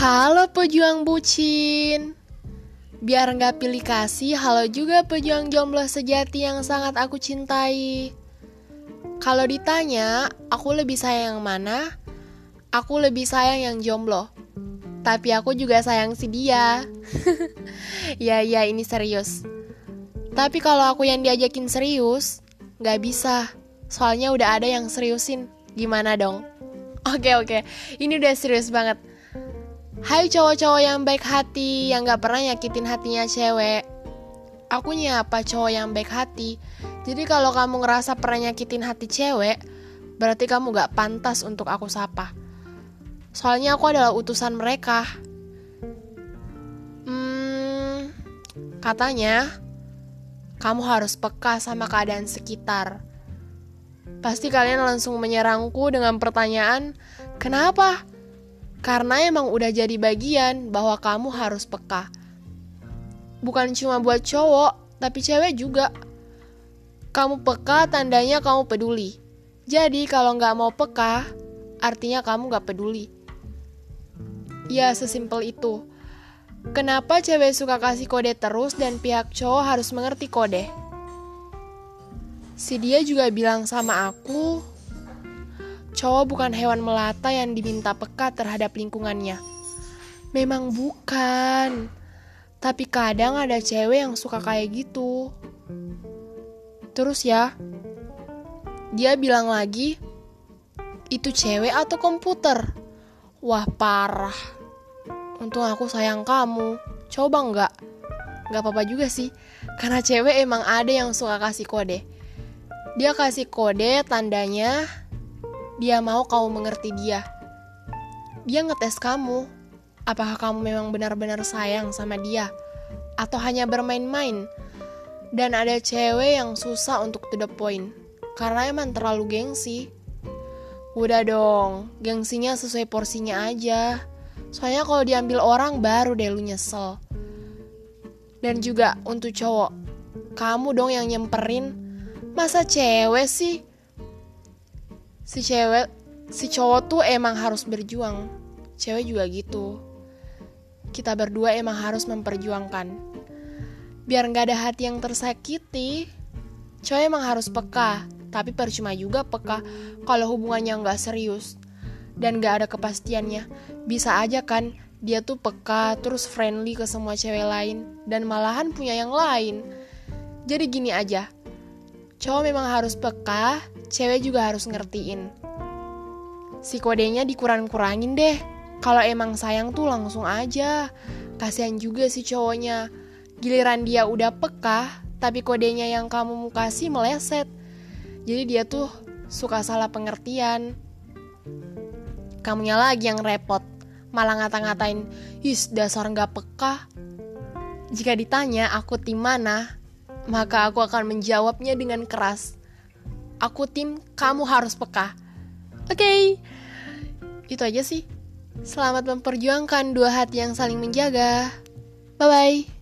Halo pejuang bucin. Biar nggak pilih kasih, halo juga pejuang jomblo sejati yang sangat aku cintai. Kalau ditanya, aku lebih sayang yang mana? Aku lebih sayang yang jomblo. Tapi aku juga sayang si dia. Ya ya ini serius. Tapi kalau aku yang diajakin serius, nggak bisa. Soalnya udah ada yang seriusin. Gimana dong? Oke oke, ini udah serius banget Hai cowok-cowok yang baik hati, yang gak pernah nyakitin hatinya cewek. Aku nyapa cowok yang baik hati. Jadi kalau kamu ngerasa pernah nyakitin hati cewek, berarti kamu gak pantas untuk aku sapa. Soalnya aku adalah utusan mereka. Hmm, katanya kamu harus peka sama keadaan sekitar. Pasti kalian langsung menyerangku dengan pertanyaan, "Kenapa?" Karena emang udah jadi bagian bahwa kamu harus peka. Bukan cuma buat cowok, tapi cewek juga. Kamu peka tandanya kamu peduli. Jadi kalau nggak mau peka, artinya kamu nggak peduli. Ya sesimpel itu. Kenapa cewek suka kasih kode terus dan pihak cowok harus mengerti kode? Si dia juga bilang sama aku, Cowok bukan hewan melata yang diminta peka terhadap lingkungannya. Memang bukan. Tapi kadang ada cewek yang suka kayak gitu. Terus ya, dia bilang lagi, itu cewek atau komputer? Wah parah. Untung aku sayang kamu. Coba enggak? Enggak apa-apa juga sih. Karena cewek emang ada yang suka kasih kode. Dia kasih kode tandanya dia mau kamu mengerti dia. Dia ngetes kamu, apakah kamu memang benar-benar sayang sama dia, atau hanya bermain-main. Dan ada cewek yang susah untuk to the point, karena emang terlalu gengsi. Udah dong, gengsinya sesuai porsinya aja. Soalnya kalau diambil orang baru deh lu nyesel. Dan juga untuk cowok, kamu dong yang nyemperin. Masa cewek sih? Si cewek si cowok tuh emang harus berjuang. Cewek juga gitu. Kita berdua emang harus memperjuangkan. Biar nggak ada hati yang tersakiti cowok emang harus peka. Tapi percuma juga peka kalau hubungannya nggak serius dan nggak ada kepastiannya. Bisa aja kan dia tuh peka terus friendly ke semua cewek lain dan malahan punya yang lain. Jadi gini aja cowok memang harus peka cewek juga harus ngertiin. Si kodenya dikurang-kurangin deh. Kalau emang sayang tuh langsung aja. Kasihan juga si cowoknya. Giliran dia udah peka, tapi kodenya yang kamu kasih meleset. Jadi dia tuh suka salah pengertian. Kamunya lagi yang repot. Malah ngata-ngatain, Yus dasar nggak peka. Jika ditanya aku tim mana, maka aku akan menjawabnya dengan keras. Aku tim kamu harus peka. Oke, okay. itu aja sih. Selamat memperjuangkan dua hati yang saling menjaga. Bye bye.